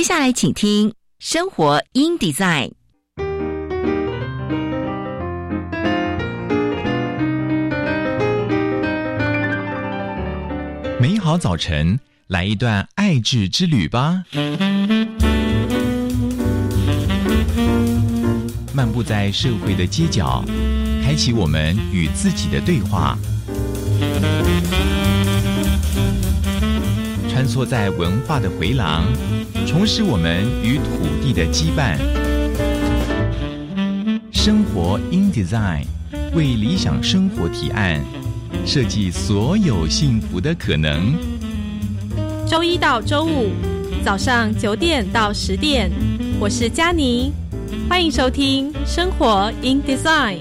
接下来，请听《生活 in Design》。美好早晨，来一段爱智之旅吧。漫步在社会的街角，开启我们与自己的对话。穿梭在文化的回廊，重拾我们与土地的羁绊。生活 in design，为理想生活提案，设计所有幸福的可能。周一到周五早上九点到十点，我是佳妮，欢迎收听生活 in design。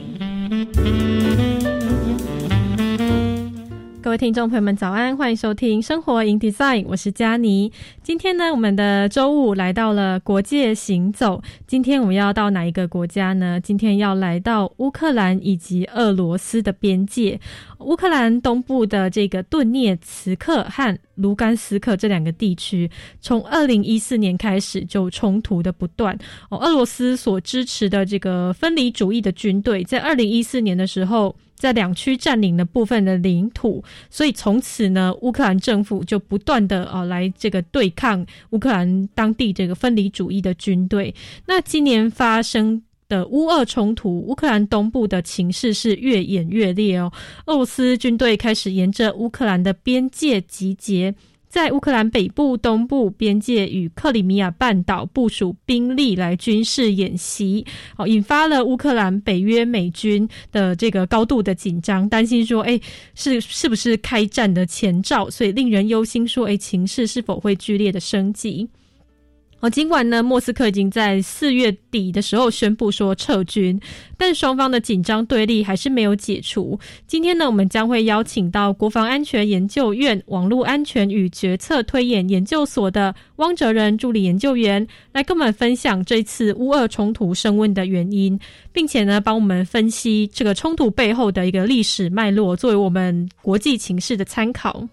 各位听众朋友们，早安！欢迎收听《生活 in Design》，我是佳妮。今天呢，我们的周五来到了国界行走。今天我们要到哪一个国家呢？今天要来到乌克兰以及俄罗斯的边界。乌克兰东部的这个顿涅茨克和卢甘斯克这两个地区，从二零一四年开始就冲突的不断。哦，俄罗斯所支持的这个分离主义的军队，在二零一四年的时候。在两区占领了部分的领土，所以从此呢，乌克兰政府就不断的啊来这个对抗乌克兰当地这个分离主义的军队。那今年发生的乌俄冲突，乌克兰东部的情势是越演越烈哦。俄罗斯军队开始沿着乌克兰的边界集结。在乌克兰北部、东部边界与克里米亚半岛部署兵力来军事演习，哦，引发了乌克兰北约美军的这个高度的紧张，担心说，哎，是是不是开战的前兆？所以令人忧心，说，哎，情势是否会剧烈的升级？哦，尽管呢，莫斯科已经在四月底的时候宣布说撤军，但双方的紧张对立还是没有解除。今天呢，我们将会邀请到国防安全研究院网络安全与决策推演研究所的汪哲仁助理研究员来跟我们分享这次乌俄冲突升温的原因，并且呢，帮我们分析这个冲突背后的一个历史脉络，作为我们国际情势的参考。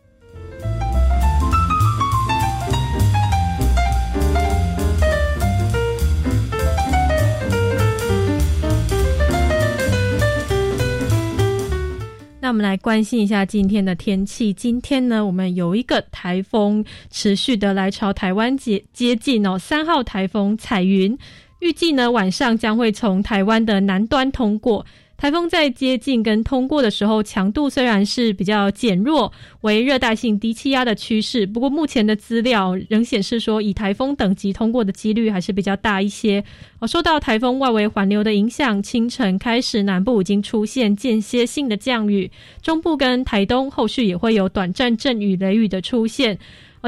那我们来关心一下今天的天气。今天呢，我们有一个台风持续的来朝台湾接接近哦。三号台风彩云，预计呢晚上将会从台湾的南端通过。台风在接近跟通过的时候，强度虽然是比较减弱，为热带性低气压的趋势。不过目前的资料仍显示说，以台风等级通过的几率还是比较大一些。哦，受到台风外围环流的影响，清晨开始南部已经出现间歇性的降雨，中部跟台东后续也会有短暂阵雨、雷雨的出现。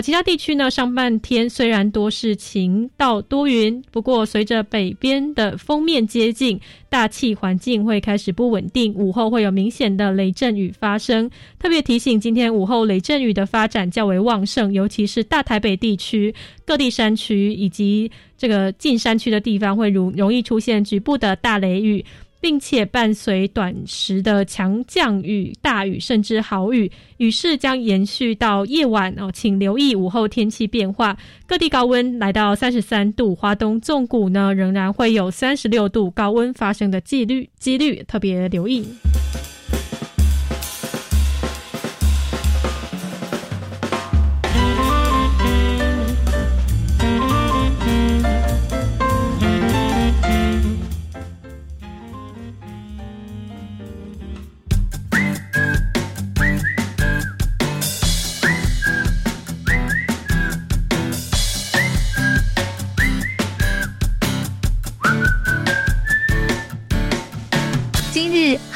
其他地区呢，上半天虽然多是晴到多云，不过随着北边的锋面接近，大气环境会开始不稳定，午后会有明显的雷阵雨发生。特别提醒，今天午后雷阵雨的发展较为旺盛，尤其是大台北地区各地山区以及这个近山区的地方，会容容易出现局部的大雷雨。并且伴随短时的强降雨、大雨甚至豪雨，雨势将延续到夜晚哦。请留意午后天气变化，各地高温来到三十三度，华东纵谷呢仍然会有三十六度高温发生的几率，几率特别留意。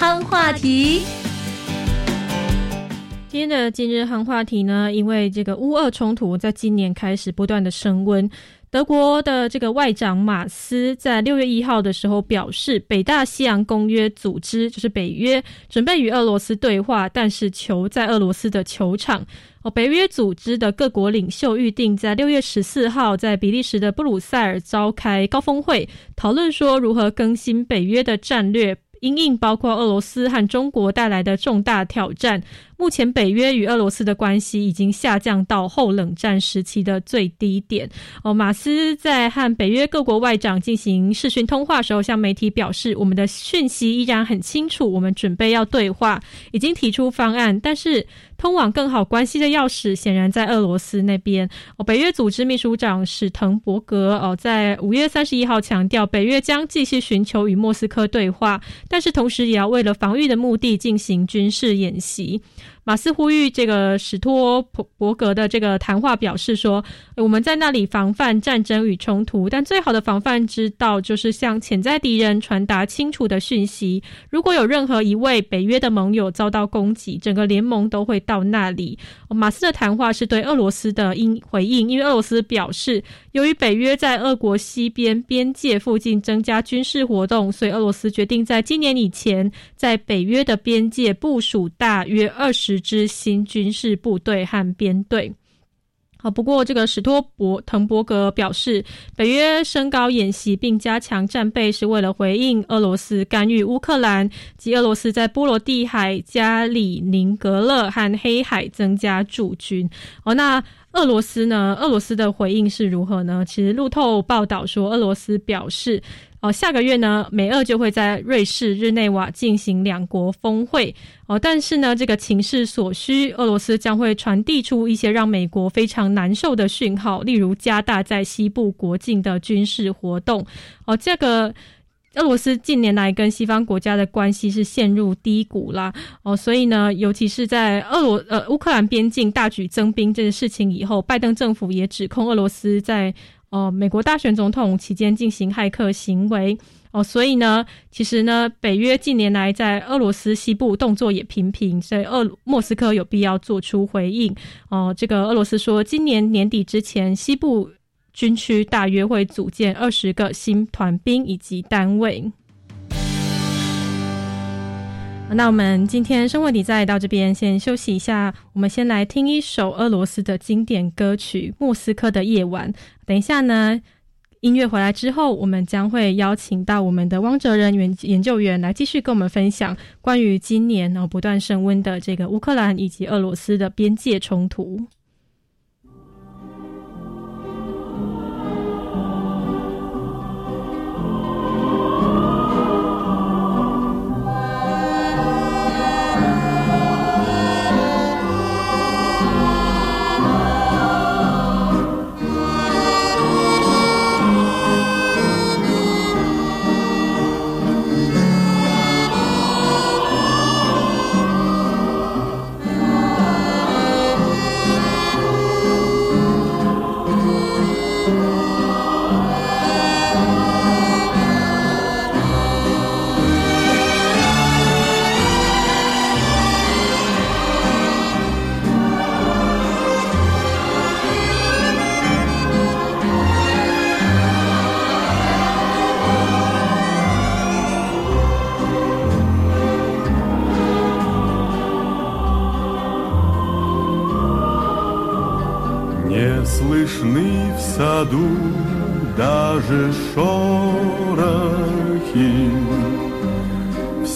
话题，今天的今日行话题呢？因为这个乌俄冲突在今年开始不断的升温，德国的这个外长马斯在六月一号的时候表示，北大西洋公约组织就是北约准备与俄罗斯对话，但是球在俄罗斯的球场。哦，北约组织的各国领袖预定在六月十四号在比利时的布鲁塞尔召开高峰会，讨论说如何更新北约的战略。因应包括俄罗斯和中国带来的重大挑战，目前北约与俄罗斯的关系已经下降到后冷战时期的最低点。哦，马斯在和北约各国外长进行视讯通话时候，向媒体表示：“我们的讯息依然很清楚，我们准备要对话，已经提出方案，但是。”通往更好关系的钥匙显然在俄罗斯那边。哦，北约组织秘书长史滕伯格哦，在五月三十一号强调，北约将继续寻求与莫斯科对话，但是同时也要为了防御的目的进行军事演习。马斯呼吁这个史托伯格的这个谈话表示说：“我们在那里防范战争与冲突，但最好的防范之道就是向潜在敌人传达清楚的讯息。如果有任何一位北约的盟友遭到攻击，整个联盟都会到那里。”马斯的谈话是对俄罗斯的应回应，因为俄罗斯表示，由于北约在俄国西边边界附近增加军事活动，所以俄罗斯决定在今年以前在北约的边界部署大约二十。支新军事部队和编队。好，不过这个史托伯滕伯格表示，北约升高演习并加强战备，是为了回应俄罗斯干预乌克兰及俄罗斯在波罗的海、加里宁格勒和黑海增加驻军。哦，那俄罗斯呢？俄罗斯的回应是如何呢？其实路透报道说，俄罗斯表示。哦，下个月呢，美俄就会在瑞士日内瓦进行两国峰会。哦，但是呢，这个情势所需，俄罗斯将会传递出一些让美国非常难受的讯号，例如加大在西部国境的军事活动。哦，这个俄罗斯近年来跟西方国家的关系是陷入低谷啦。哦，所以呢，尤其是在俄罗呃乌克兰边境大举增兵这件事情以后，拜登政府也指控俄罗斯在。哦，美国大选总统期间进行骇客行为哦，所以呢，其实呢，北约近年来在俄罗斯西部动作也频频，所以俄莫斯科有必要做出回应哦。这个俄罗斯说，今年年底之前，西部军区大约会组建二十个新团兵以及单位。那我们今天生活底再到这边先休息一下，我们先来听一首俄罗斯的经典歌曲《莫斯科的夜晚》。等一下呢，音乐回来之后，我们将会邀请到我们的汪哲人研研究员来继续跟我们分享关于今年哦不断升温的这个乌克兰以及俄罗斯的边界冲突。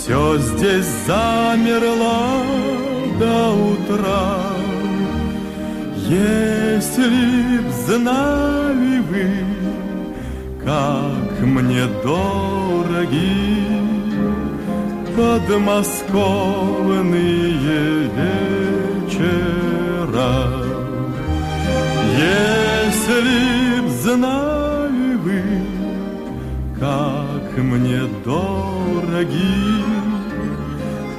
Все здесь замерло до утра. Если б знали вы, как мне дороги подмосковные вечера. Если б знали вы, как мне дороги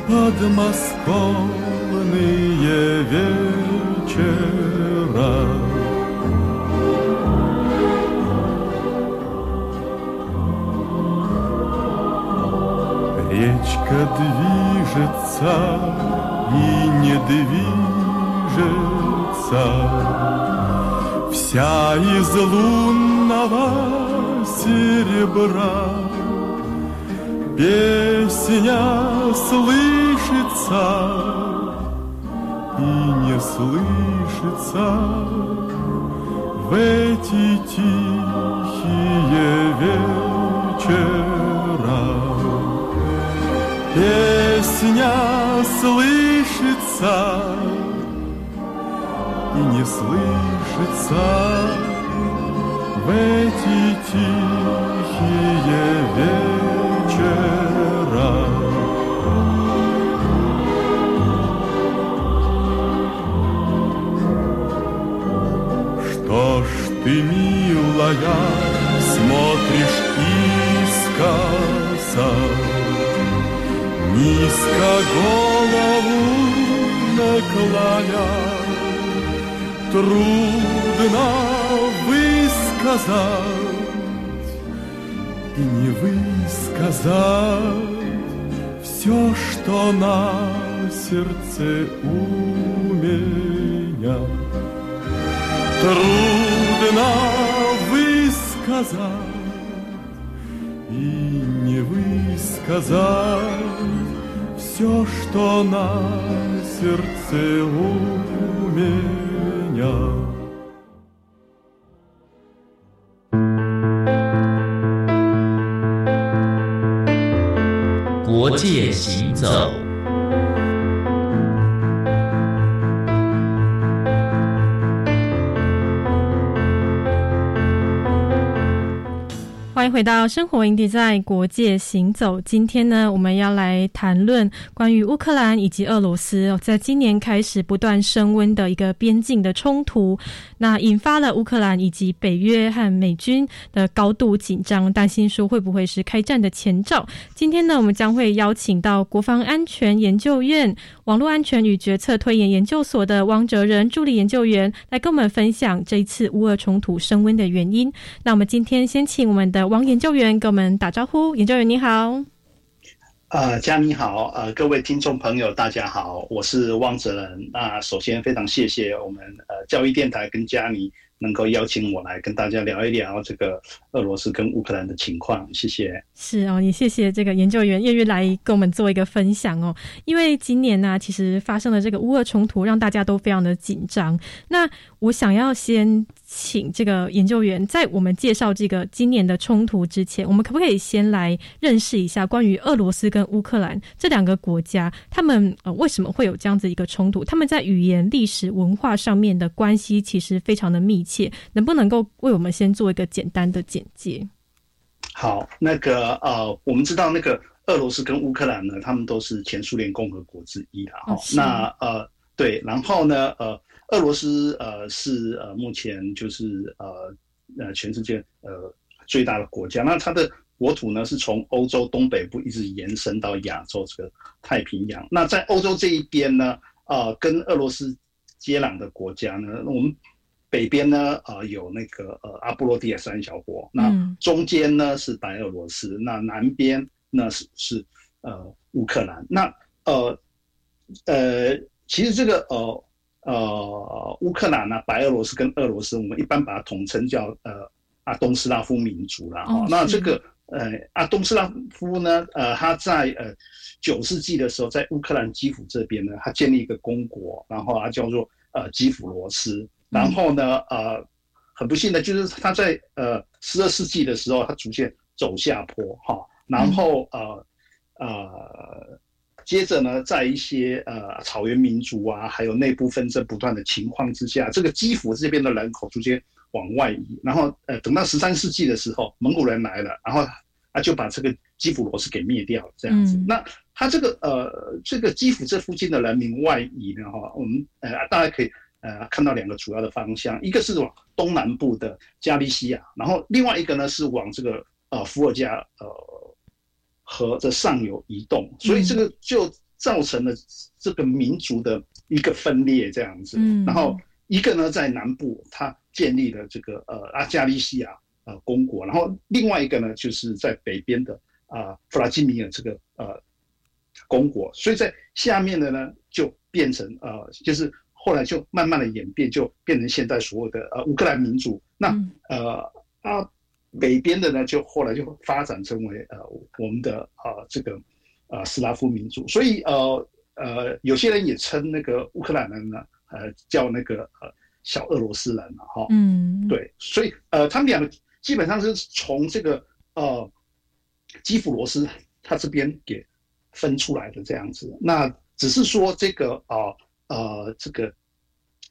подмосковные вечера. Речка движется и не движется Вся из лунного серебра Песня слышится и не слышится В эти тихие вечера Песня слышится слышится в эти тихие вечера. Милая, смотришь искоса, Низко голову наклоня, Трудно высказать и не высказать Все, что на сердце у меня Трудно высказать и не высказать все, что на сердце у меня. 国界行走。 回到生活营地在国界行走。今天呢，我们要来谈论关于乌克兰以及俄罗斯在今年开始不断升温的一个边境的冲突，那引发了乌克兰以及北约和美军的高度紧张，担心说会不会是开战的前兆。今天呢，我们将会邀请到国防安全研究院网络安全与决策推演研究所的汪哲仁助理研究员来跟我们分享这一次乌俄冲突升温的原因。那我们今天先请我们的王研究员跟我们打招呼。研究员你好，呃，嘉你好，呃，各位听众朋友大家好，我是汪哲仁。那首先非常谢谢我们呃教育电台跟嘉妮能够邀请我来跟大家聊一聊这个俄罗斯跟乌克兰的情况，谢谢。是哦，也谢谢这个研究员愿意来跟我们做一个分享哦。因为今年呢、其实发生了这个乌俄冲突，让大家都非常的紧张。那我想要先请这个研究员，在我们介绍这个今年的冲突之前，我们可不可以先来认识一下关于俄罗斯跟乌克兰这两个国家，他们呃为什么会有这样子一个冲突？他们在语言、历史、文化上面的关系其实非常的密切，能不能够为我们先做一个简单的简介？好，那个呃，我们知道那个俄罗斯跟乌克兰呢，他们都是前苏联共和国之一啦。哈、哦那呃，对，然后呢，呃，俄罗斯呃是呃目前就是呃呃全世界呃最大的国家，那它的国土呢是从欧洲东北部一直延伸到亚洲这个太平洋。那在欧洲这一边呢，呃，跟俄罗斯接壤的国家呢，我们北边呢，呃，有那个呃阿波罗的海三小国，那嗯中间呢是白俄罗斯，那南边那是是呃乌克兰。那呃呃，其实这个呃呃乌克兰啊、白俄罗斯跟俄罗斯，我们一般把它统称叫呃阿东斯拉夫民族啦。哦哦，那是这个呃阿东斯拉夫呢，呃，他在呃九世纪的时候，在乌克兰基辅这边呢，他建立一个公国，然后他叫做呃基辅罗斯。然后呢，呃，很不幸的就是他在呃十二世纪的时候，他逐渐走下坡哈，然后呃呃，接着呢，在一些呃草原民族啊，还有内部纷争不断的情况之下，这个基辅这边的人口逐渐往外移，然后呃，等到十三世纪的时候，蒙古人来了，然后他就把这个基辅罗斯给灭掉了，这样子。嗯那他这个呃这个基辅这附近的人民外移呢，哈，我们呃大家可以。呃，看到两个主要的方向，一个是往东南部的加利西亚，然后另外一个呢是往这个呃伏尔加呃河的上游移动，所以这个就造成了这个民族的一个分裂这样子。嗯。然后一个呢在南部，它建立了这个呃阿加利西亚呃公国，然后另外一个呢就是在北边的啊、弗拉基米尔这个呃公国，所以在下面的呢就变成呃就是后来就慢慢的演变，就变成现在所谓的呃乌克兰民族。那、嗯呃啊北边的呢，就后来就发展成为呃我们的呃这个呃斯拉夫民族。所以呃呃有些人也称那个乌克兰人呢呃叫那个呃小俄罗斯人了哈。嗯，对，所以呃，他们两个基本上是从这个呃基辅罗斯他这边给分出来的这样子。那只是说这个呃呃这个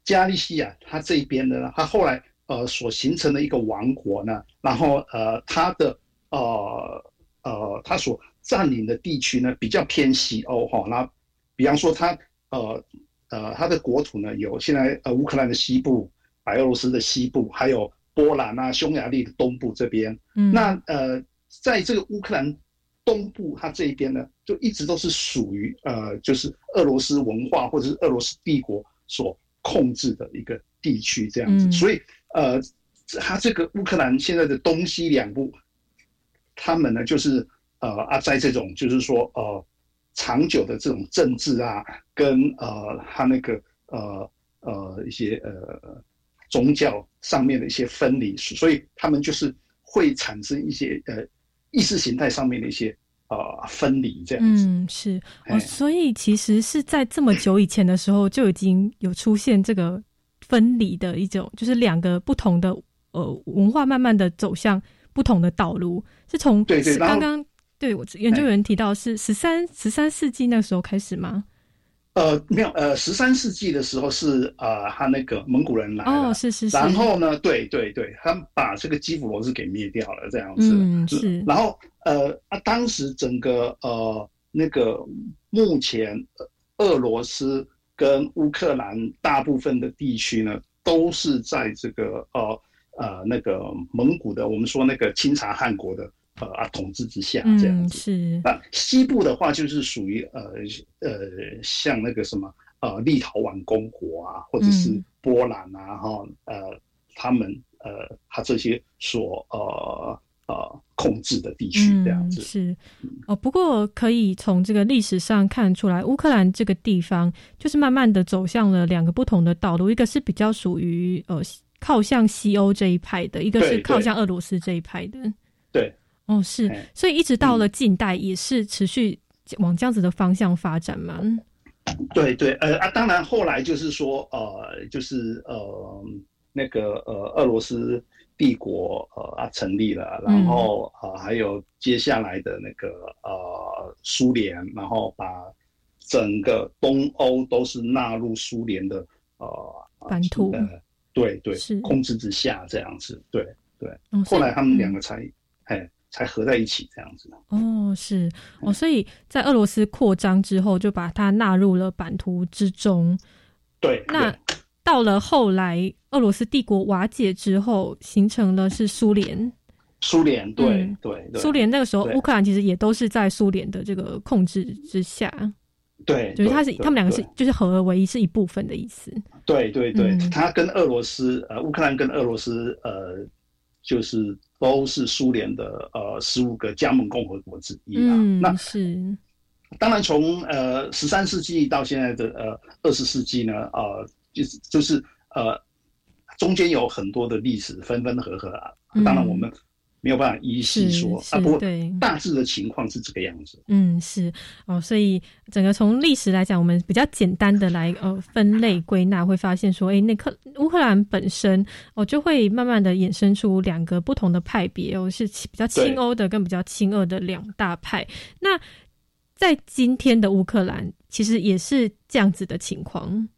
加利西亚它这一边呢，它后来呃所形成的一个王国呢，然后呃它的呃呃它所占领的地区呢比较偏西欧哈，那比方说它呃呃它的国土呢有现在呃乌克兰的西部、白俄罗斯的西部，还有波兰啊、匈牙利的东部这边。嗯，那呃在这个乌克兰东部，它这一边呢，就一直都是属于呃就是俄罗斯文化或者是俄罗斯帝国所控制的一个地区这样子，嗯。所以呃它这个乌克兰现在的东西两部，他们呢就是呃啊在这种就是说呃长久的这种政治啊，跟呃他那个呃呃一些呃宗教上面的一些分离，所以他们就是会产生一些呃意识形态上面的一些呃分离这样子。嗯，是哦，哎所以其实是在这么久以前的时候就已经有出现这个分离的一种，就是两个不同的呃文化慢慢的走向不同的道路，是从是对对刚刚对我研究员提到是十三十三世纪那时候开始吗？呃，没有，呃，十三世纪的时候是呃，他那个蒙古人来了，哦，是是是，然后呢，对对对，他把这个基辅罗斯给灭掉了，这样子。嗯是然后呃啊，当时整个呃那个目前呃俄罗斯跟乌克兰大部分的地区呢，都是在这个呃呃那个蒙古的我们说那个清察汗国的呃啊统治之下，这样。是那西部的话，就是属于呃呃，像那个什么呃立陶宛公国啊，或者是嗯波兰啊，哈、呃，他们呃他这些所呃呃控制的地区这样子。嗯是哦，不过可以从这个历史上看出来，乌克兰这个地方就是慢慢的走向了两个不同的道路，一个是比较属于呃靠向西欧这一派的，一个是靠向俄罗斯这一派的。对，哦，是哎，所以一直到了近代也是持续往这样子的方向发展嘛。对对，呃啊，当然后来就是说，呃，就是呃那个呃俄罗斯帝国呃啊成立了，然后呃还有接下来的那个呃苏联，然后把整个东欧都是纳入苏联的呃版图。呃对对是。控制之下这样子，对对，哦后来他们两嗯。个才哎才合在一起这样子。哦，是哦，所以在俄罗斯扩张之后，就把它纳入了版图之中。对，那对到了后来，俄罗斯帝国瓦解之后，形成了是苏联。苏联对嗯对对苏联那个时候，乌克兰其实也都是在苏联的这个控制之下，对，就是它是对他们两个是就是合而为一，是一部分的意思。对对对，嗯它跟俄罗斯呃，乌克兰跟俄罗斯呃，就是都是苏联的呃十五个加盟共和国之一啊。嗯，那是当然从呃十三世纪到现在的呃二十世纪呢，呃，就是就是呃中间有很多的历史分分合合啊。嗯当然我们没有办法一一细是说啊，是不过对大致的情况是这个样子。嗯，是哦，所以整个从历史来讲，我们比较简单的来呃分类归纳，会发现说，诶，那克乌克兰本身哦就会慢慢的衍生出两个不同的派别哦，是比较亲对欧的跟比较亲俄的两大派。那在今天的乌克兰，其实也是这样子的情况。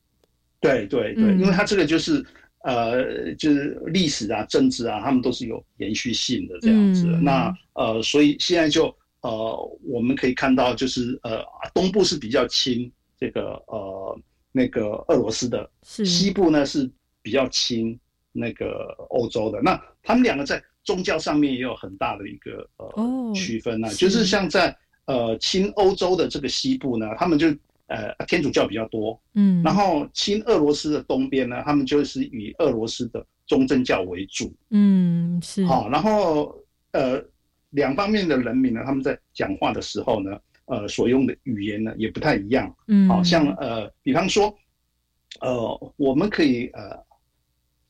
对对对，嗯因为它这个就是呃，就是历史啊、政治啊，他们都是有延续性的这样子。嗯那呃，所以现在就呃，我们可以看到，就是呃，东部是比较亲这个呃那个俄罗斯的，是西部呢是比较亲那个欧洲的。那他们两个在宗教上面也有很大的一个呃、哦区分啊、就是像在呃亲欧洲的这个西部呢，他们就呃天主教比较多，嗯，然后亲俄罗斯的东边呢，他们就是以俄罗斯的中正教为主，嗯是。好、然后呃两方面的人民呢，他们在讲话的时候呢，呃所用的语言呢也不太一样，嗯。好、像呃比方说，呃我们可以呃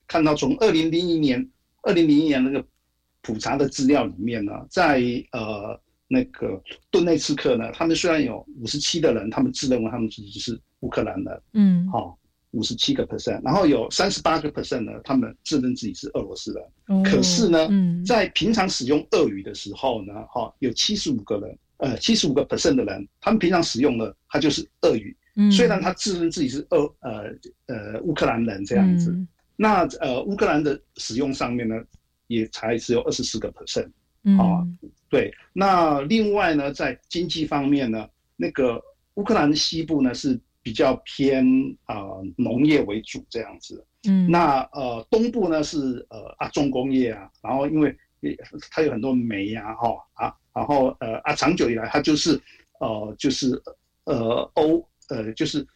看到从二零零一年二零零一年那个普查的资料里面呢，在呃那个顿内茨克呢，他们虽然有五十七的人，他们自认为他们自己是乌克兰人。嗯好，五十七个 percent，然后有三十八个 percent 呢，他们自认自己是俄罗斯人。哦可是呢，嗯在平常使用俄语的时候呢，哈、有七十五个人，呃，七十五个 percent 的人，他们平常使用的他就是俄语，嗯虽然他自认自己是俄呃呃乌克兰人这样子，嗯那呃乌克兰的使用上面呢，也才只有二十四个 percent。嗯啊对，那另外呢，在经济方面呢，那个乌克兰西部呢是比较偏啊、呃农业为主这样子。嗯那呃东部呢是呃啊重工业啊，然后因为也它有很多煤呀、哈啊，然后呃啊长久以来它就是呃就是呃欧呃就是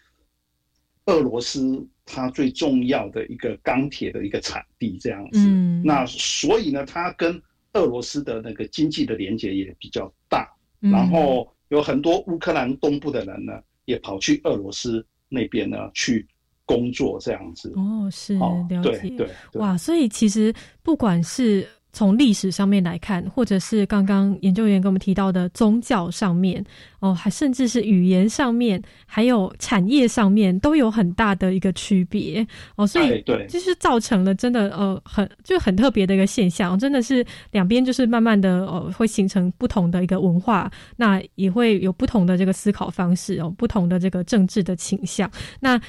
俄罗斯它最重要的一个钢铁的一个产地这样子。嗯那所以呢，它跟俄罗斯的那个经济的连接也比较大，嗯。然后有很多乌克兰东部的人呢，也跑去俄罗斯那边呢去工作这样子。哦是哦，了解。对对对，哇，所以其实不管是从历史上面来看，或者是刚刚研究员跟我们提到的宗教上面，哦，还甚至是语言上面，还有产业上面，都有很大的一个区别哦，所以哎对就是造成了真的呃很就很特别的一个现象，真的是两边就是慢慢的呃会形成不同的一个文化，那也会有不同的这个思考方式哦，不同的这个政治的倾向，那。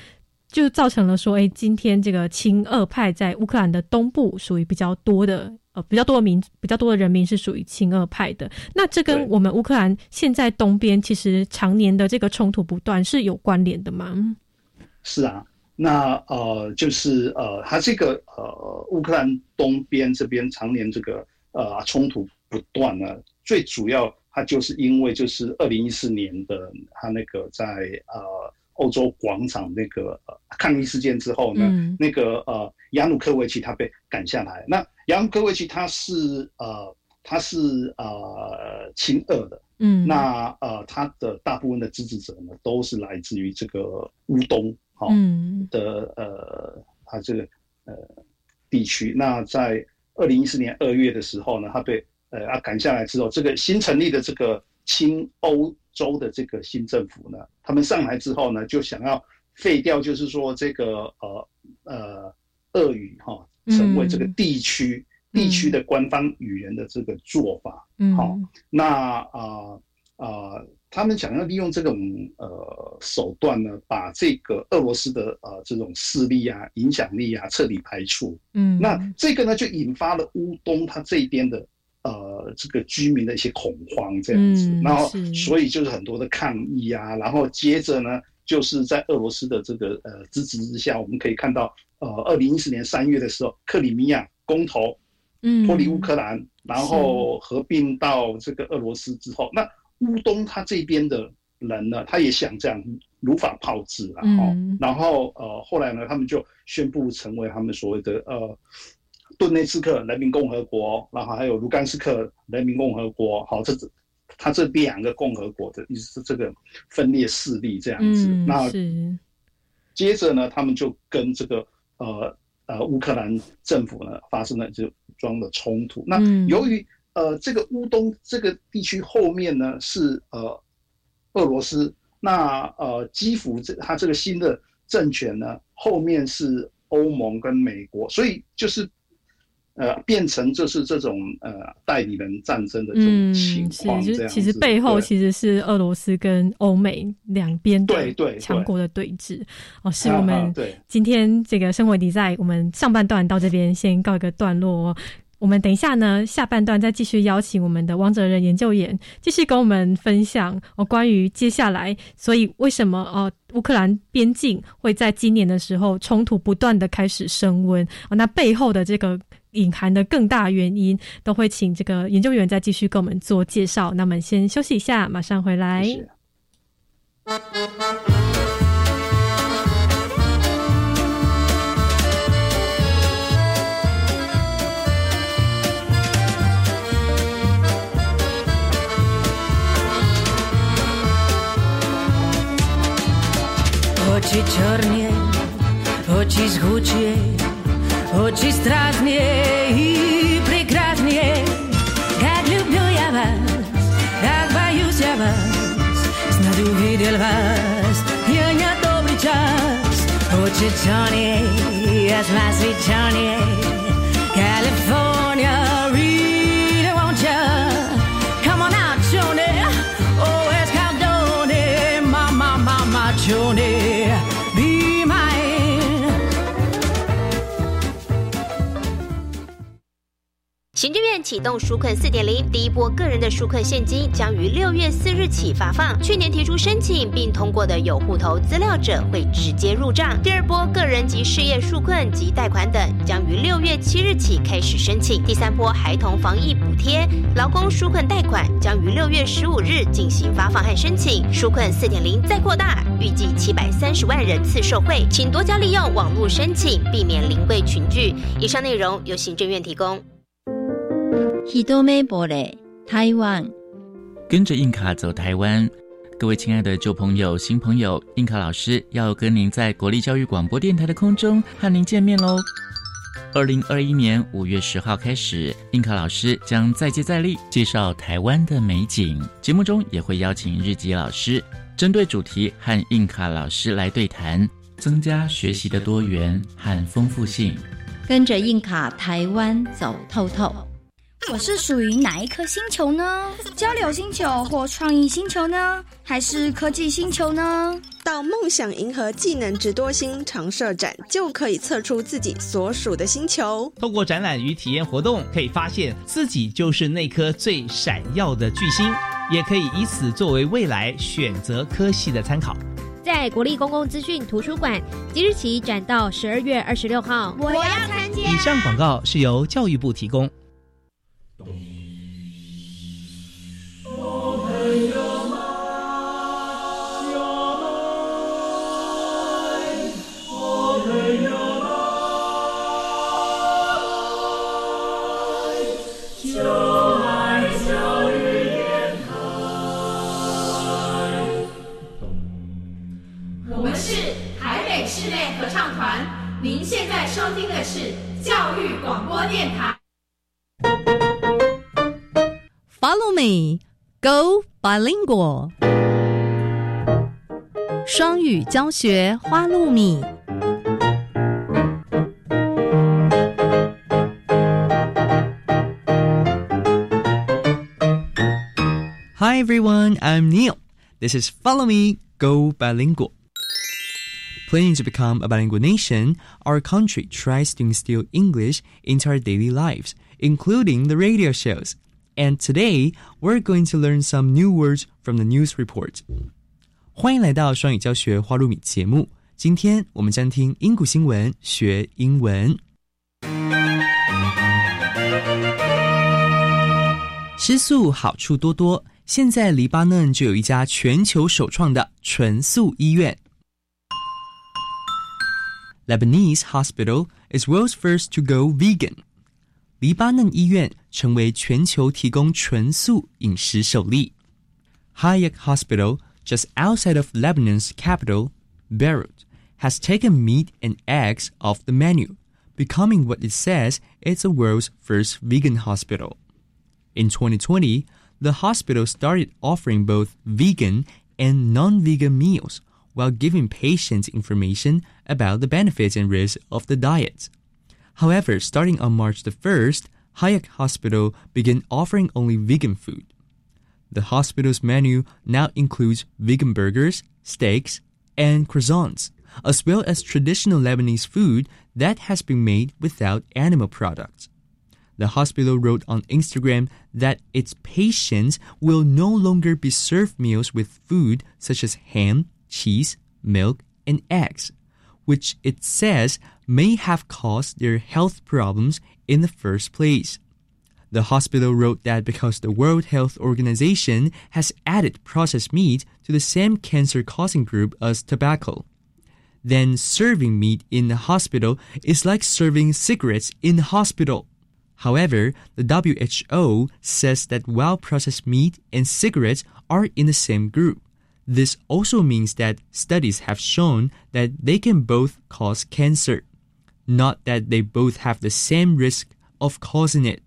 就造成了说，哎，今天这个亲俄派在乌克兰的东部属于比较多的，呃，比较多的民，比较多的人民是属于亲俄派的。那这跟我们乌克兰现在东边其实常年的这个冲突不断是有关联的吗？是啊。那呃，就是呃，它这个呃，乌克兰东边这边常年这个呃冲突不断呢，最主要它就是因为就是二零一四年的它那个在呃欧洲广场那个呃抗议事件之后呢，嗯那个呃亚努科维奇他被赶下来。那亚努科维奇他是呃他是呃亲俄的，嗯，那呃他的大部分的支持者呢都是来自于这个乌东哈、嗯。的呃他这个呃地区。那在二零一四年二月的时候呢，他被呃他赶下来之后，这个新成立的这个亲欧洲的这个新政府呢，他们上来之后呢，就想要废掉，就是说这个呃呃俄语哈、成为这个嗯。地区、地区的官方语言的这个做法。嗯。好那啊啊、他们想要利用这种呃手段呢，把这个俄罗斯的呃这种势力啊、影响力啊彻底排除。嗯，那这个呢，就引发了乌东它这边的呃这个居民的一些恐慌这样子，嗯然后所以就是很多的抗议啊，然后接着呢，就是在俄罗斯的这个呃支持之下，我们可以看到呃二零一四年三月的时候，克里米亚公投嗯。脱离乌克兰，然后合并到这个俄罗斯之后，那乌东他这边的人呢，他也想这样如法炮制啊，嗯哦，然后呃后来呢，他们就宣布成为他们所谓的呃顿内茨克人民共和国，然后还有卢甘斯克人民共和国，好，这他这两个共和国的意思是这个分裂势力这样子，嗯那是。接着呢，他们就跟这个呃呃乌克兰政府呢发生了这桩的冲突。那嗯由于呃这个乌东这个地区后面呢是呃俄罗斯，那呃基辅这它这个新的政权呢后面是欧盟跟美国，所以就是。呃，变成就是这种呃代理人战争的这种嗯情是况，就是其这样子实背后其实是俄罗斯跟欧美两边的对对强国的对峙。哦，是啊我们今天这个生活迪在我们上半段到这边先告一个段落哦。我们等一下呢，下半段再继续邀请我们的王哲仁研究员继续跟我们分享哦，关于接下来，所以为什么哦乌克兰边境会在今年的时候冲突不断的开始升温。哦，那背后的这个隐含的更大原因，都会请这个研究员再继续跟我们做介绍。那我们先休息一下，马上回来。谢谢 Очі чорні, очі жгучі, очі страшні і прекрасні. Как люблю я вас, как боюсь я вас, знать увидел вас, я не добрый час. Очі чорні, as my sweet Johnny, California, really 行政院启动纾困四点零，第一波个人的纾困现金将于六月四日起发放。去年提出申请并通过的有户头资料者会直接入账。第二波个人及事业纾困及贷款等将于六月七日起开始申请。第三波孩童防疫补贴、劳工纾困贷款将于六月十五日进行发放和申请。纾困四点零再扩大，预计七百三十万人次受惠，请多加利用网络申请，避免临柜群聚。以上内容由行政院提供。一目波嘞，台湾跟着印卡走台湾，各位亲爱的旧朋友、新朋友，印卡老师要跟您在国立教育广播电台的空中和您见面喽。二零二一年五月十号开始，印卡老师将再接再厉介绍台湾的美景。节目中也会邀请日籍老师，针对主题和印卡老师来对谈，增加学习的多元和丰富性。跟着印卡台湾走透透。我是属于哪一颗星球呢？交流星球或创意星球呢？还是科技星球呢？到梦想银河技能直多星常设展，就可以测出自己所属的星球。透过展览与体验活动，可以发现自己就是那颗最闪耀的巨星，也可以以此作为未来选择科系的参考。在国立公共资讯图书馆，即日起展到十二月二十六号。我要参加。以上广告是由教育部提供。我们是台北室内合唱团，您现在收听的是教育广播电台。Follow me, go bilingual。双语教学花露米。 Hi everyone, I'm Neil. This is Follow Me, Go Bilingual. Planning to become a bilingual nation, our country tries to instill English into our daily lives, including the radio shows. And today, we're going to learn some new words from the news report. 欢迎来到双语教学花露米节目。今天我们将听英古新闻学英文。吃素好处多多，现在黎巴嫩就有一家全球首创的纯素医院。Lebanese hospital is world's first to go vegan. 黎巴嫩医院成为全球提供纯素饮食首例。Hayek Hospital, just outside of Lebanon's capital, Beirut, has taken meat and eggs off the menu, becoming what it says it's the world's first vegan hospital. In 2020, the hospital started offering both vegan and non-vegan meals while giving patients information about the benefits and risks of the diet. However, starting on March the 1st, Hayek Hospital began offering only vegan food. The hospital's menu now includes vegan burgers, steaks, and croissants, as well as traditional Lebanese food that has been made without animal products. The hospital wrote on Instagram that its patients will no longer be served meals with food such as ham, cheese, milk, and eggs, which it says may have caused their health problems in the first place. The hospital wrote that because the World Health Organization has added processed meat to the same cancer causing group as tobacco, then serving meat in the hospital is like serving cigarettes in the hospital. However, the WHO says that while processed meat and cigarettes are in the same group, this also means that studies have shown that they can both cause cancer, not that they both have the same risk of causing it.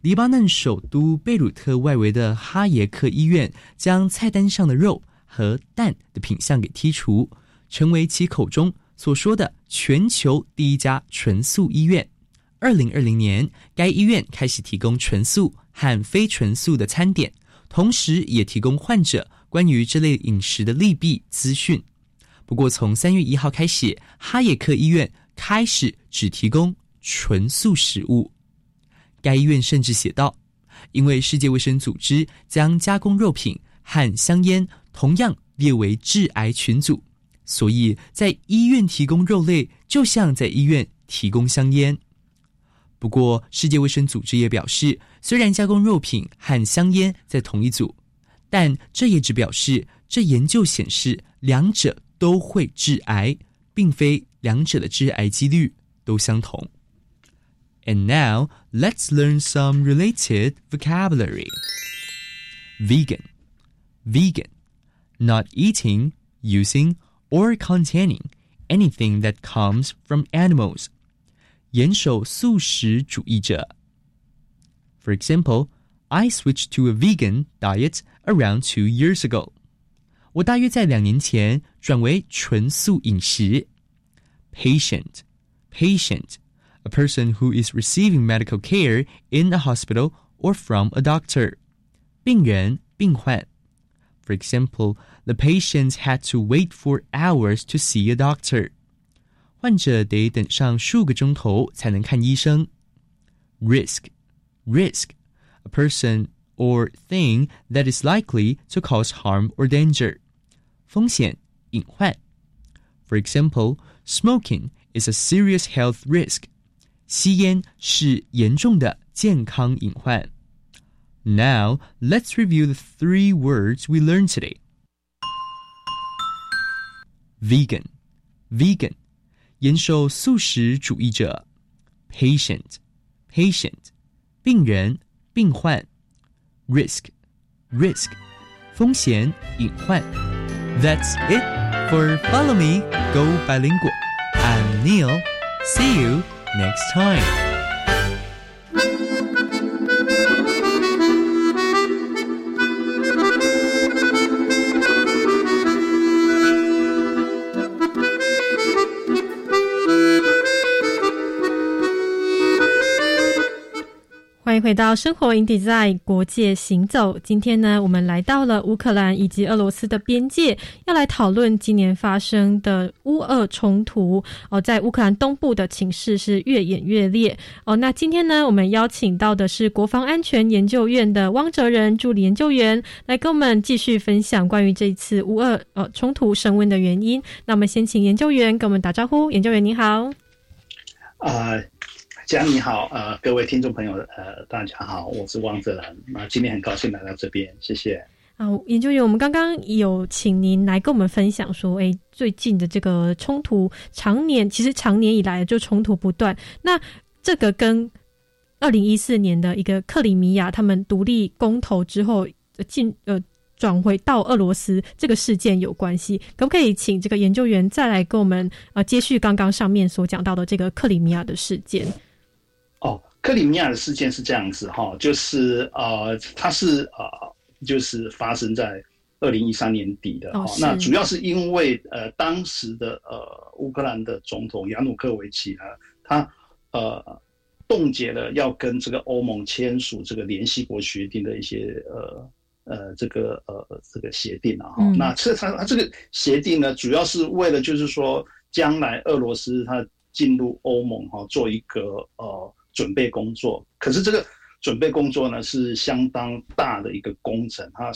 黎巴嫩首都贝鲁特外围的哈耶克医院将菜单上的肉和蛋的品项给剔除，成为其口中所说的全球第一家纯素医院。二零二零年，该医院开始提供纯素和非纯素的餐点，同时也提供患者 关于这类饮食的利弊资讯。不过，从三月一号开始，哈耶克医院开始只提供纯素食物。该医院甚至写道：“因为世界卫生组织将加工肉品和香烟同样列为致癌群组，所以在医院提供肉类就像在医院提供香烟。”不过，世界卫生组织也表示，虽然加工肉品和香烟在同一组，但这也只表示这研究显示两者都会致癌，并非两者的致癌几率都相同。And now let's learn some related vocabulary. Vegan, vegan, not eating, using, or containing anything that comes from animals. 严守素食主义者。For example, I switched to a vegan diet around two years ago. 我大约在两年前转为纯素饮食。Patient, patient, a person who is receiving medical care in a hospital or from a doctor. 病人，病患。For example, the patients had to wait for hours to see a doctor. 患者得等上数个钟头才能看医生。Risk, risk, a person or thing that is likely to cause harm or danger. 风险，隐患。For example, smoking is a serious health risk. 吸烟是严重的健康隐患。Now, let's review the three words we learned today. Vegan, vegan. 严守素食主义者，patient patient，病人 病患，risk risk，风险隐患。That's it for Follow Me Go Bilingual. I'm Neil. See you next time. 欢迎回到生活 in design 国界行走。今天呢，我们来到了乌克兰以及俄罗斯的边界，要来讨论今年发生的乌俄冲突。哦，在乌克兰东部的情势是越演越烈。哦，那今天呢，我们邀请到的是国防安全研究院的汪哲仁助理研究员，来跟我们继续分享关于这次乌俄呃冲突升温的原因。那我们先请研究员跟我们打招呼。研究员您好。啊。嘉你好，呃，各位听众朋友，呃，大家好，我是汪泽兰，那今天很高兴来到这边，谢谢。啊，研究员，我们刚刚有请您来跟我们分享说，哎，最近的这个冲突，常年其实常年以来就冲突不断，那这个跟二零一四年的一个克里米亚他们独立公投之后进呃转回到俄罗斯这个事件有关系，可不可以请这个研究员再来跟我们呃接续刚刚上面所讲到的这个克里米亚的事件？哦，克里米亚的事件是这样子哈，就是呃，它是呃，就是发生在二零一三年底的哈。那主要是因为呃，当时的呃，乌克兰的总统亚努科维奇呢，他呃，冻结了要跟这个欧盟签署这个联系国协定的一些呃呃这个呃这个协定啊哈。那这他他这个协定呢，主要是为了就是说，将来俄罗斯它进入欧盟哈，做一个呃。准备工作，可是这个准备工作呢是相当大的一个工程，它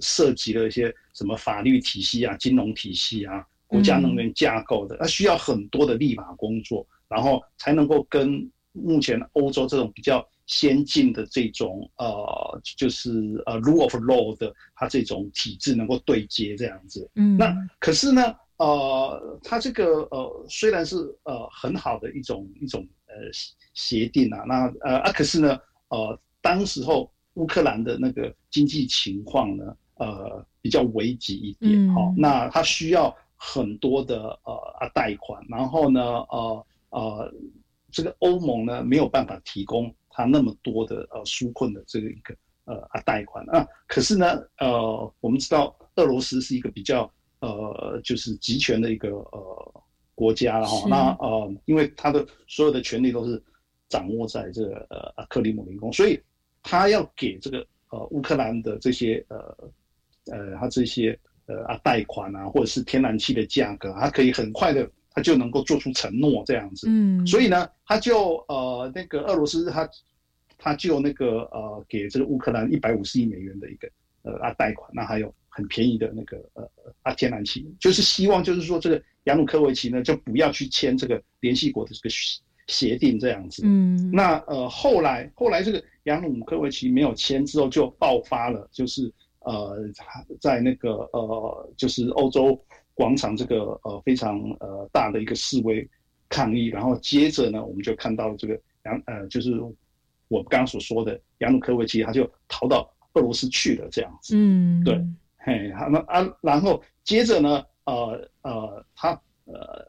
涉及了一些什么法律体系啊、金融体系啊、国家能源架构的，它需要很多的立法工作，然后才能够跟目前欧洲这种比较先进的这种呃，就是呃 rule of law 的它这种体制能够对接这样子。嗯，那可是呢，呃，它这个呃虽然是呃很好的一种一种呃。协定啊，那呃啊，可是呢，呃，当时候乌克兰的那个经济情况呢，呃，比较危急一点，好，那他需要很多的呃啊贷款，然后呢，呃呃，这个欧盟呢没有办法提供他那么多的呃纾困的这个一个呃啊贷款啊，可是呢，呃，我们知道俄罗斯是一个比较呃就是集权的一个呃国家了哈，那呃，因为他的所有的权利都是。掌握在这个呃克里姆林宫，所以他要给这个呃乌克兰的这些呃呃他这些呃啊贷款啊，或者是天然气的价格，他可以很快的他就能够做出承诺这样子。嗯，所以呢，他就呃那个俄罗斯他他就那个呃给这个乌克兰一百五十亿美元的一个呃啊贷款，那还有很便宜的那个呃啊天然气，就是希望就是说这个亚努科维奇呢就不要去签这个联系国的这个协协定这样子。嗯，那呃后来后来这个亚努科维奇没有签之后就爆发了，就是呃在那个呃就是欧洲广场这个呃非常呃大的一个示威抗议，然后接着呢我们就看到了这个杨呃就是我刚刚所说的亚努科维奇他就逃到俄罗斯去了这样子。嗯，对，嘿，好那啊，然后接着呢，呃呃，他呃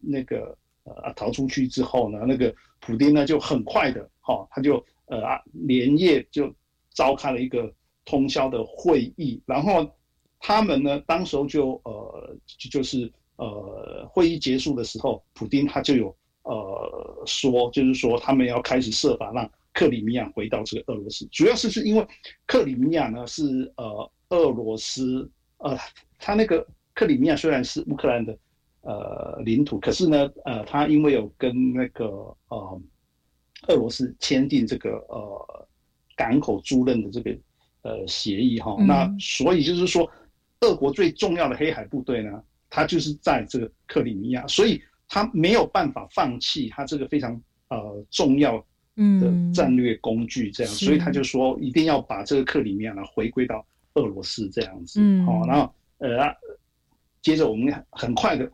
那个呃逃出去之后呢，那个普丁呢就很快的，哈、他就呃啊连夜就召开了一个通宵的会议，然后他们呢当时候就呃就就是呃会议结束的时候，普丁他就有呃说，就是说他们要开始设法让克里米亚回到这个俄罗斯，主要是是因为克里米亚呢是呃俄罗斯呃，它那个克里米亚虽然是乌克兰的呃领土，可是呢呃，它因为有跟那个呃俄罗斯签订这个呃港口租赁的这个呃协议哈，嗯。那所以就是说，俄国最重要的黑海部队呢，它就是在这个克里米亚，所以它没有办法放弃它这个非常呃重要的嗯。战略工具，这样，是。所以他就说一定要把这个克里米亚呢回归到俄罗斯这样子。嗯。好、然后呃，啊接着我们很快的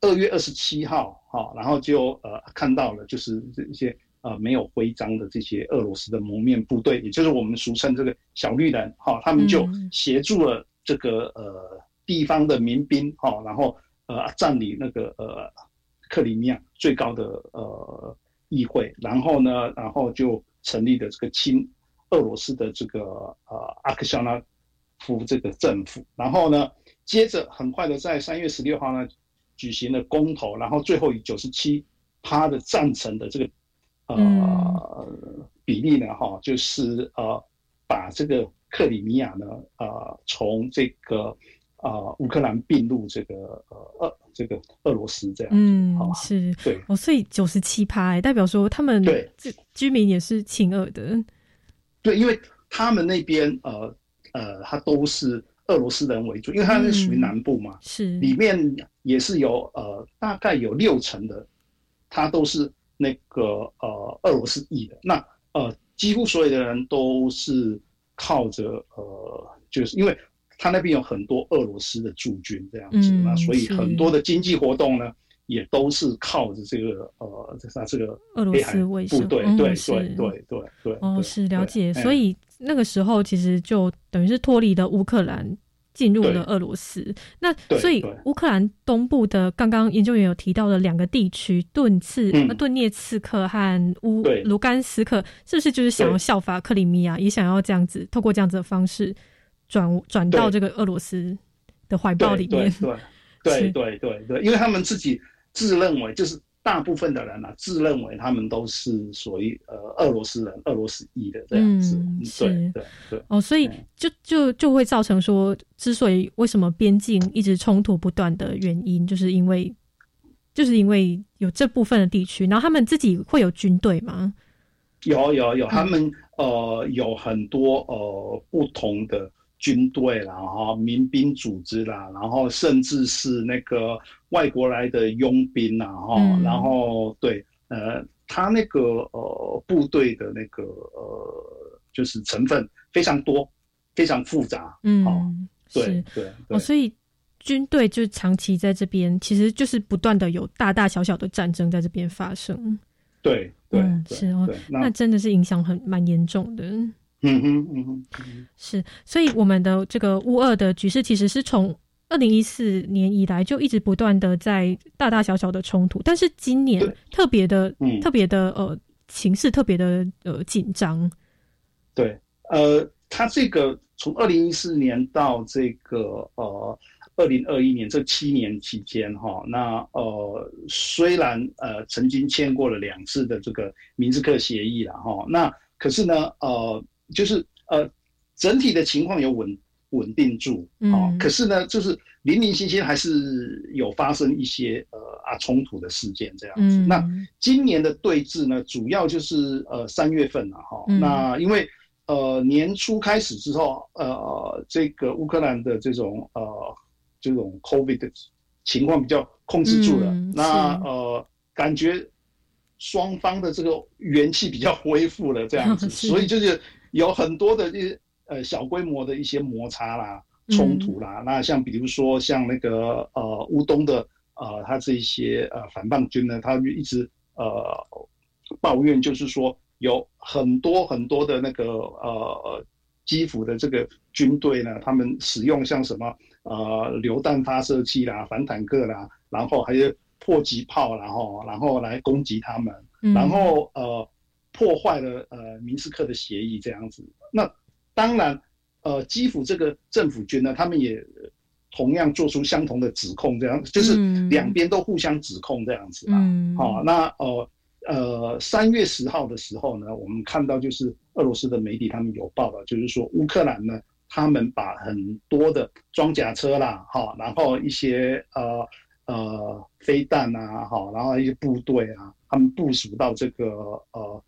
二月二十七号，好、然后就呃看到了就是这一些呃没有徽章的这些俄罗斯的蒙面部队，也就是我们俗称这个小绿人，好、他们就嗯。协助了这个呃地方的民兵，好、然后呃占领那个呃克里米亚最高的呃议会，然后呢，然后就成立了这个亲俄罗斯的这个呃阿克肖纳夫这个政府，然后呢，接着很快的在三月十六号呢举行了公投，然后最后以九十七趴的赞成的这个呃、比例呢，哈，就是呃把这个克里米亚呢呃从这个呃乌克兰并入这个呃俄这个俄罗斯这样。嗯，是，对，哦，所以九十七趴，哎代表说他们对这居民也是亲俄的，对，因为他们那边呃呃，他都是俄罗斯人为主，因为他是属于南部嘛，是里面也是有呃大概有六成的，他都是那个呃俄罗斯裔的。那呃几乎所有的人都是靠着呃，就是因为他那边有很多俄罗斯的驻军这样子，嗯那所以很多的经济活动呢。也都是靠着这个呃，这他这个俄罗斯卫队，嗯对对对对对。哦，是了解，所以那个时候其实就等于是脱离了乌克兰。进入了俄罗斯，那所以乌克兰东部的刚刚研究员有提到的两个地区顿次、嗯。呃顿涅茨克和乌卢甘斯克，是不是就是想要效法克里米亚，也想要这样子透过这样子的方式转转到这个俄罗斯的怀抱里面？对对是对对对，因为他们自己自认为，就是大部分的人啊，自认为他们都是属于呃俄罗斯人、俄罗斯裔的这样子。嗯，对对对。哦，所以就就就会造成说，之所以为什么边境一直冲突不断的原因，就是因为就是因为有这部分的地区，然后他们自己会有军队吗？有有有，嗯他们呃有很多呃不同的军队啦，哈，民兵组织啦，然后甚至是那个外国来的佣兵啦，哈，嗯然后对，呃，他那个呃部队的那个呃就是成分非常多，非常复杂，嗯，对是对哦，所以军队就长期在这边，其实就是不断的有大大小小的战争在这边发生。对对嗯，是哦对，那真的是影响很蛮严重的。嗯哼嗯哼。是，所以我们的这个乌二的局势其实是从二零一四年以来就一直不断的在大大小小的冲突，但是今年特别的、嗯特别的呃情势特别的呃紧张。对，呃，他这个从二零一四年到这个呃二零二一年这七年期间哈，那呃虽然呃曾经签过了两次的这个明斯克协议了哈，那可是呢呃就是呃整体的情况有稳稳定住嗯哦，可是呢就是零零星星还是有发生一些呃啊冲突的事件这样子。嗯那今年的对峙呢，主要就是呃三月份了哈。嗯那因为呃年初开始之后，呃这个乌克兰的这种呃这种 COVID 的情况比较控制住了，嗯那呃感觉双方的这个元气比较恢复了这样子，所以就是有很多的一些呃小规模的一些摩擦啦、冲突啦。那像比如说像那个呃乌东的呃他这一些呃反叛军呢，他就一直呃抱怨，就是说有很多很多的那个呃基辅的这个军队呢，他们使用像什么呃榴弹发射器啦、反坦克啦，然后还有迫击炮啦，然后然后来攻击他们，嗯。然后呃破坏了呃明斯克的协议这样子。那当然，呃基辅这个政府军呢，他们也同样做出相同的指控，这样就是嗯两边都互相指控这样子啊。嗯，好、那呃呃，三月十号的时候呢，我们看到就是俄罗斯的媒体他们有报道，就是说乌克兰呢，他们把很多的装甲车啦，哈、然后一些呃呃飞弹啊，哈、然后一些部队啊，他们部署到这个呃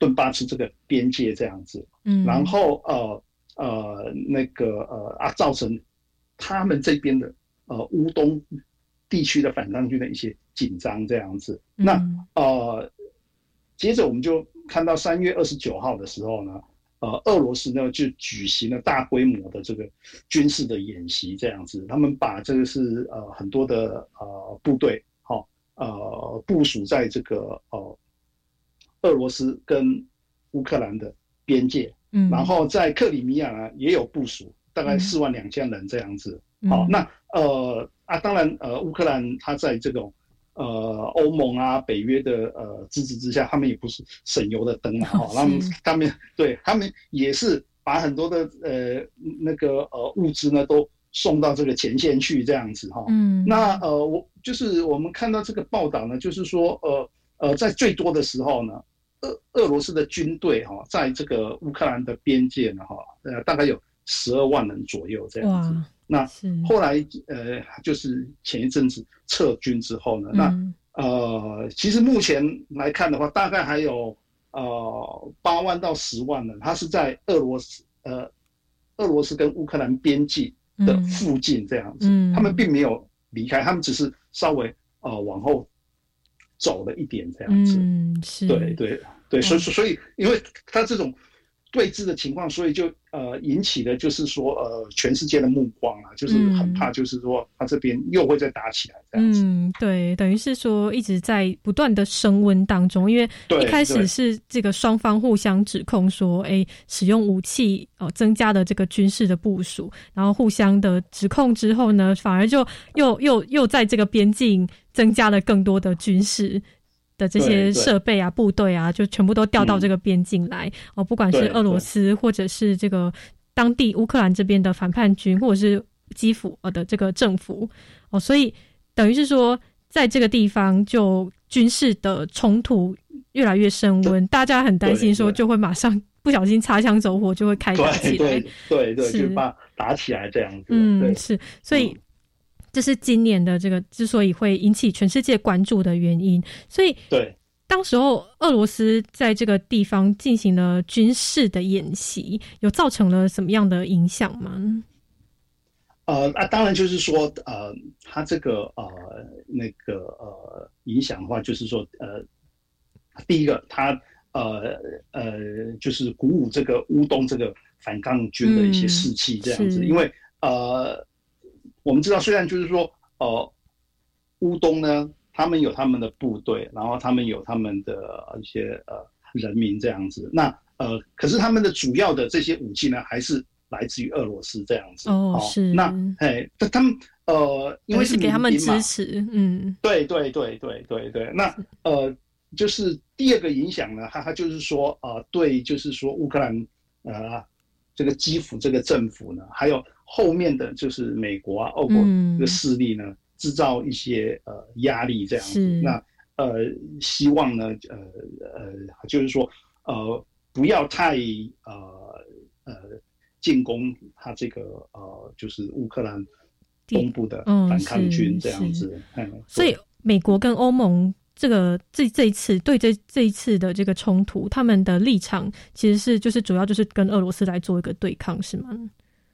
顿巴斯这个边界这样子，嗯，然后呃呃那个呃啊，造成他们这边的呃乌东地区的反抗军的一些紧张这样子。那嗯呃，接着我们就看到三月二十九号的时候呢，呃，俄罗斯呢就举行了大规模的这个军事的演习这样子，他们把这个是呃很多的呃部队，好、呃部署在这个呃俄罗斯跟乌克兰的边界，嗯，然后在克里米亚呢也有部署，大概嗯。四万两千人这样子。嗯。好、那呃啊，当然呃，乌克兰它在这种呃欧盟啊、北约的呃支持之下，他们也不是省油的灯啊，哈、是他们他们对他们也是把很多的呃那个呃物资呢都送到这个前线去这样子哈、嗯，那呃，我就是我们看到这个报道呢，就是说呃呃，在最多的时候呢，俄俄罗斯的军队哈、在这个乌克兰的边界呢哈、呃，大概有十二万人左右这样子。那后来呃，就是前一阵子撤军之后呢，那嗯。呃，其实目前来看的话，大概还有呃八万到十万人，他是在俄罗斯呃俄罗斯跟乌克兰边境的嗯。附近这样子，嗯。他们并没有离开，他们只是稍微呃往后走了一点这样子。嗯，是，对对对，所以哦所以因为他这种对峙的情况，所以就呃引起的就是说呃全世界的目光啊，就是很怕，就是说他这边又会再打起来这样子。嗯，对，等于是说一直在不断的升温当中，因为一开始是这个双方互相指控说，哎，使用武器哦，增加了这个军事的部署，然后互相的指控之后呢，反而就又又又在这个边境增加了更多的军事。的这些设备啊、部队啊，就全部都调到这个边境来、哦，不管是俄罗斯或者是这个当地乌克兰这边的反叛军，或者是基辅呃的这个政府。哦，所以等于是说，在这个地方就军事的冲突越来越升温，大家很担心说就会马上不小心擦枪走火，就会开打起来。对对就把打起来这样子。嗯，是，所以这是今年的这个之所以会引起全世界关注的原因。所以，对，当时候俄罗斯在这个地方进行了军事的演习，有造成了什么样的影响吗？呃啊，当然就是说呃，他这个呃那个呃影响的话，就是说呃，第一个他呃呃就是鼓舞这个乌东这个反抗军的一些士气这样子，是因为呃我们知道，虽然就是说呃乌东呢，他们有他们的部队，然后他们有他们的一些呃人民这样子，那呃可是他们的主要的这些武器呢，还是来自于俄罗斯这样子。哦。是那哎，他他们呃，因为是给他们支持，嗯。对对对对对对，那呃，就是第二个影响呢，它它就是说呃，对，就是说乌克兰呃这个基辅这个政府呢，还有后面的就是美国啊、欧国嗯这个势力呢，制造一些呃压力这样子。那呃，希望呢，呃呃，就是说呃，不要太呃呃进攻他这个呃，就是乌克兰。东部的嗯反抗军是这样子。嗯，所以美国跟欧盟这个这这一次对这这一次的这个冲突，他们的立场其实是就是主要就是跟俄罗斯来做一个对抗，是吗？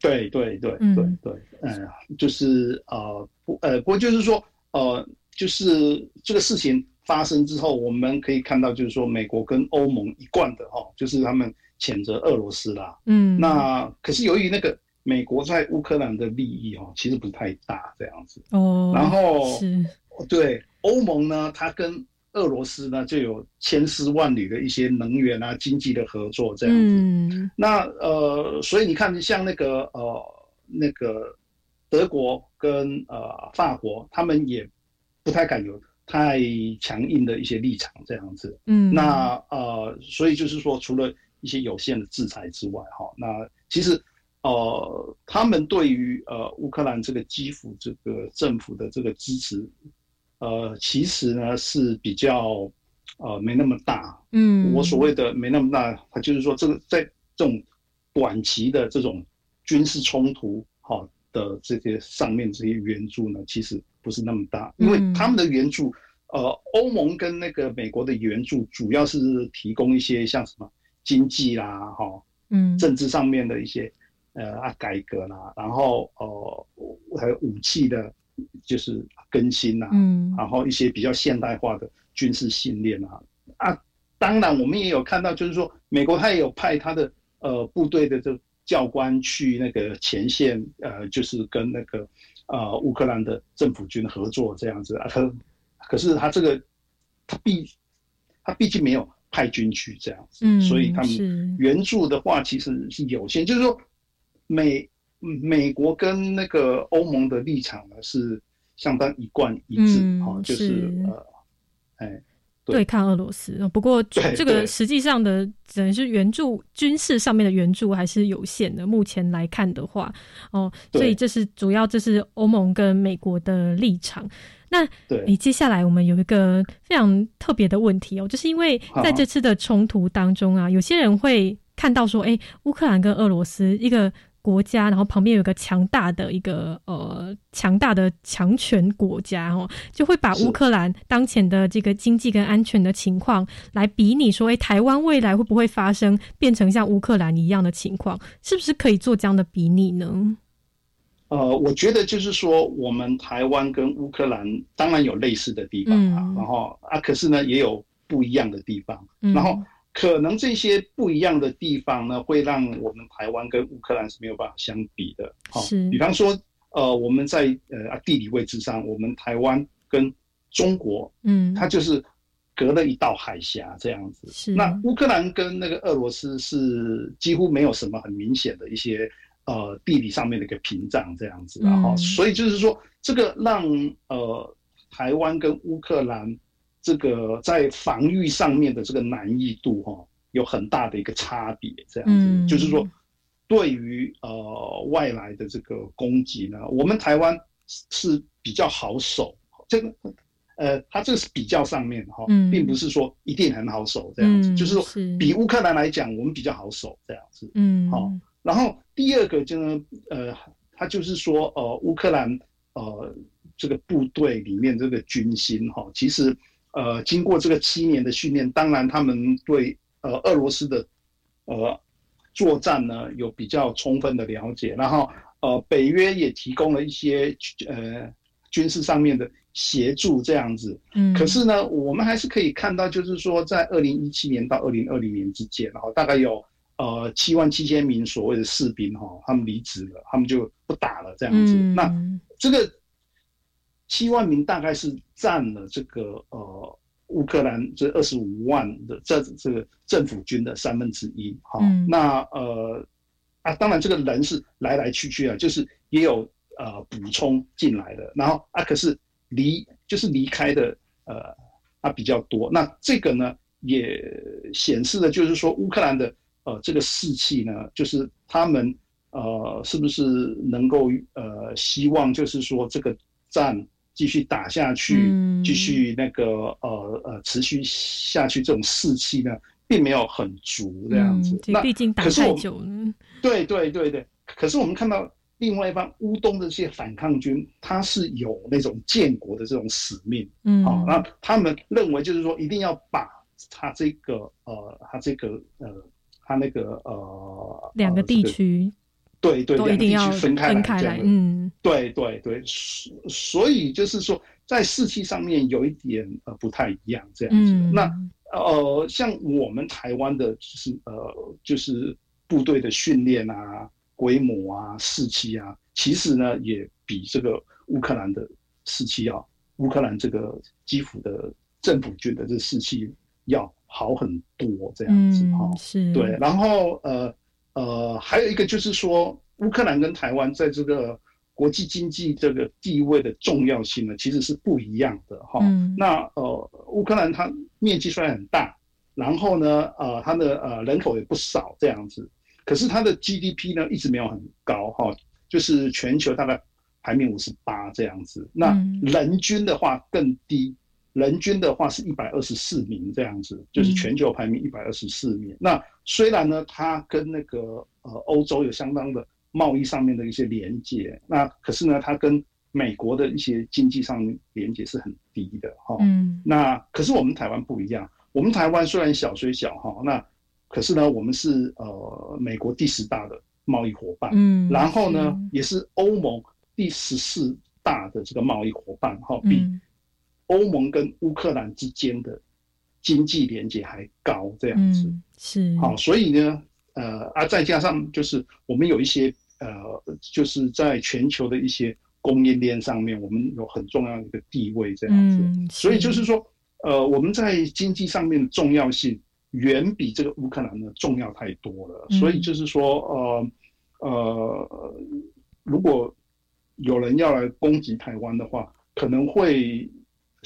对对对嗯对对，嗯，就是呃不呃不过就是说呃就是这个事情发生之后，我们可以看到就是说美国跟欧盟一贯的哈、就是他们谴责俄罗斯啦。嗯那可是由于那个美国在乌克兰的利益哈、其实不太大这样子。哦，然后是对欧盟呢，它跟俄罗斯呢就有千丝万缕的一些能源啊、经济的合作这样子。嗯那呃，所以你看，像那个呃那个德国跟呃法国，他们也不太敢有太强硬的一些立场这样子。嗯那呃，所以就是说，除了一些有限的制裁之外，哈，那其实呃，他们对于呃乌克兰这个基辅这个政府的这个支持，呃，其实呢是比较呃没那么大。嗯。我所谓的没那么大，它就是说这个在这种短期的这种军事冲突，哈的这些上面这些援助呢，其实不是那么大，因为嗯。他们的援助，呃，欧盟跟那个美国的援助主要是提供一些像什么经济啦，哈，嗯。政治上面的一些呃啊改革啦，然后呃还有武器的，就是更新啊，嗯。然后一些比较现代化的军事训练啊。啊，当然我们也有看到，就是说美国他也有派他的呃部队的这教官去那个前线，呃，就是跟那个呃乌克兰的政府军合作这样子。啊，可可是他这个他毕他毕竟没有派军去这样子，嗯所以他们援助的话其实是有限，就是说美嗯美国跟那个欧盟的立场呢是相当一贯一致，嗯哈、就是是呃，哎，对抗俄罗斯。哦不过对这个对实际上的只能是援助军事上面的援助还是有限的。目前来看的话，哦，所以这是主要这是欧盟跟美国的立场。那你，接下来我们有一个非常特别的问题哦，就是因为在这次的冲突当中啊，有些人会看到说，哎，乌克兰跟俄罗斯一个国家，然后旁边有一个强大的一个呃强大的强权国家哦，就会把乌克兰当前的这个经济跟安全的情况来比拟说，哎，台湾未来会不会发生变成像乌克兰一样的情况？是不是可以做这样的比拟呢？呃，我觉得就是说，我们台湾跟乌克兰当然有类似的地方啊，嗯然后啊，可是呢也有不一样的地方，嗯然后可能这些不一样的地方呢，会让我们台湾跟乌克兰是没有办法相比的。好、是。比方说，呃，我们在呃啊地理位置上，我们台湾跟中国，嗯。它就是隔了一道海峡这样子。是。那乌克兰跟那个俄罗斯是几乎没有什么很明显的一些呃地理上面的一个屏障这样子，然后、嗯所以就是说，这个让呃台湾跟乌克兰这个在防御上面的这个难易度哈、有很大的一个差别，这样子，嗯就是说。对于呃外来的这个攻击呢，我们台湾是比较好守，这个呃，它这个是比较上面哈，嗯并不是说一定很好守这样子，嗯就是说比乌克兰来讲，我们比较好守这样子。嗯，好、然后第二个就呢，呃，它就是说，呃，乌克兰呃这个部队里面这个军心哈、其实呃经过这个七年的训练，当然他们对呃俄罗斯的呃作战呢有比较充分的了解，然后呃北约也提供了一些呃军事上面的协助这样子。嗯可是呢，我们还是可以看到，就是说在二零一七年到二零二零年之间，然后大概有呃七万七千名所谓的士兵哈、他们离职了，他们就不打了这样子。嗯那这个七万名大概是占了这个呃乌克兰这二十五万的这这个政府军的三分之一哈。嗯那呃啊，当然这个人是来来去去啊，就是也有呃补充进来的，然后啊可是离就是离开的呃啊比较多。那这个呢也显示的就是说乌克兰的呃这个士气呢，就是他们呃是不是能够呃希望就是说这个战继续打下去，嗯。继续那个呃呃持续下去，这种士气呢并没有很足这样子。嗯，那毕竟打太可是我们久了，对对对对，可是我们看到另外一方乌东的这些反抗军，他是有那种建国的这种使命，嗯。啊，那他们认为就是说一定要把他这个呃，他这个呃，他那个呃两个地区对对，都一定要分开来嗯，对对对，所所以就是说，在士气上面有一点呃不太一样这样子。嗯。那呃，像我们台湾的，就是呃，就是部队的训练啊、规模啊、士气啊，其实呢也比这个乌克兰的士气要，乌克兰这个基辅的政府军的这士气要好很多这样子哈、嗯，是，对，然后呃呃，还有一个就是说，乌克兰跟台湾在这个国际经济这个地位的重要性呢，其实是不一样的哈。嗯那呃，乌克兰它面积虽然很大，然后呢，呃，它的呃人口也不少这样子，可是它的 GDP 呢一直没有很高哈，就是全球大概排名五十八这样子。那嗯人均的话更低，人均的话是一百二十四名这样子，就是全球排名一百二十四名。那虽然呢，它跟那个呃欧洲有相当的贸易上面的一些连接，那可是呢，它跟美国的一些经济上面连接是很低的哈。嗯那可是我们台湾不一样，我们台湾虽然小虽小哈，那可是呢，我们是呃美国第十大的贸易伙伴，嗯然后呢是也是欧盟第十四大的这个贸易伙伴哈，比嗯欧盟跟乌克兰之间的经济连接还高这样子。嗯是，好，所以呢，呃啊，再加上就是我们有一些呃，就是在全球的一些供应链上面，我们有很重要的一个地位这样子。嗯，所以就是说，呃，我们在经济上面的重要性远比这个乌克兰呢重要太多了。嗯所以就是说，呃呃，如果有人要来攻击台湾的话，可能会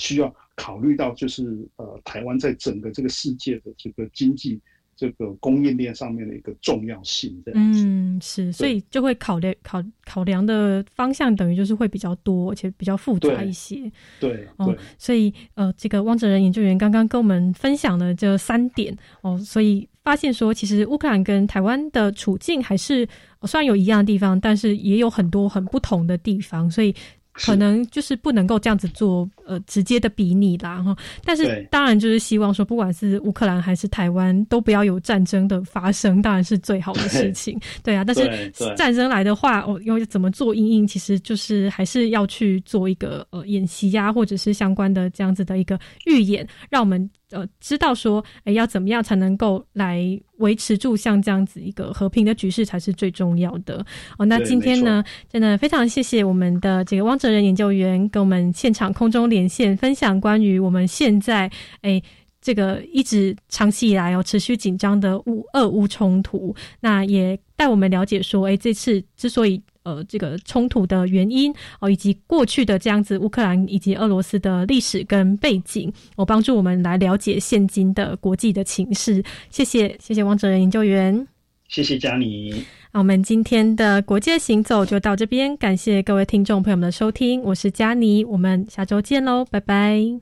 需要考虑到，就是呃，台湾在整个这个世界的这个经济这个供应链上面的一个重要性，这样子。嗯，是，所以就会考量考考量的方向等于就是会比较多，而且比较复杂一些。对哦对，所以呃，这个汪哲仁研究员刚刚跟我们分享了这三点哦，所以发现说，其实乌克兰跟台湾的处境还是、呃虽然有一样的地方，但是也有很多很不同的地方，所以。可能就是不能够这样子做，呃，直接的比拟啦，哈。但是当然就是希望说，不管是乌克兰还是台湾，都不要有战争的发生，当然是最好的事情。对啊，但是战争来的话，哦，要怎么做应应，其实就是还是要去做一个呃演习呀、或者是相关的这样子的一个预演，让我们呃知道说，哎，要怎么样才能够来维持住像这样子一个和平的局势才是最重要的哦。那今天呢，真的非常谢谢我们的这个汪哲仁研究员跟我们现场空中连线，分享关于我们现在哎。这个一直长期以来哦持续紧张的乌俄乌冲突，那也带我们了解说，哎，这次之所以呃这个冲突的原因哦，以及过去的这样子乌克兰以及俄罗斯的历史跟背景，我、帮助我们来了解现今的国际的情势。谢谢，谢谢王哲仁研究员。谢谢佳妮。那我们今天的国界行走就到这边，感谢各位听众朋友们的收听，我是佳妮，我们下周见喽，拜拜。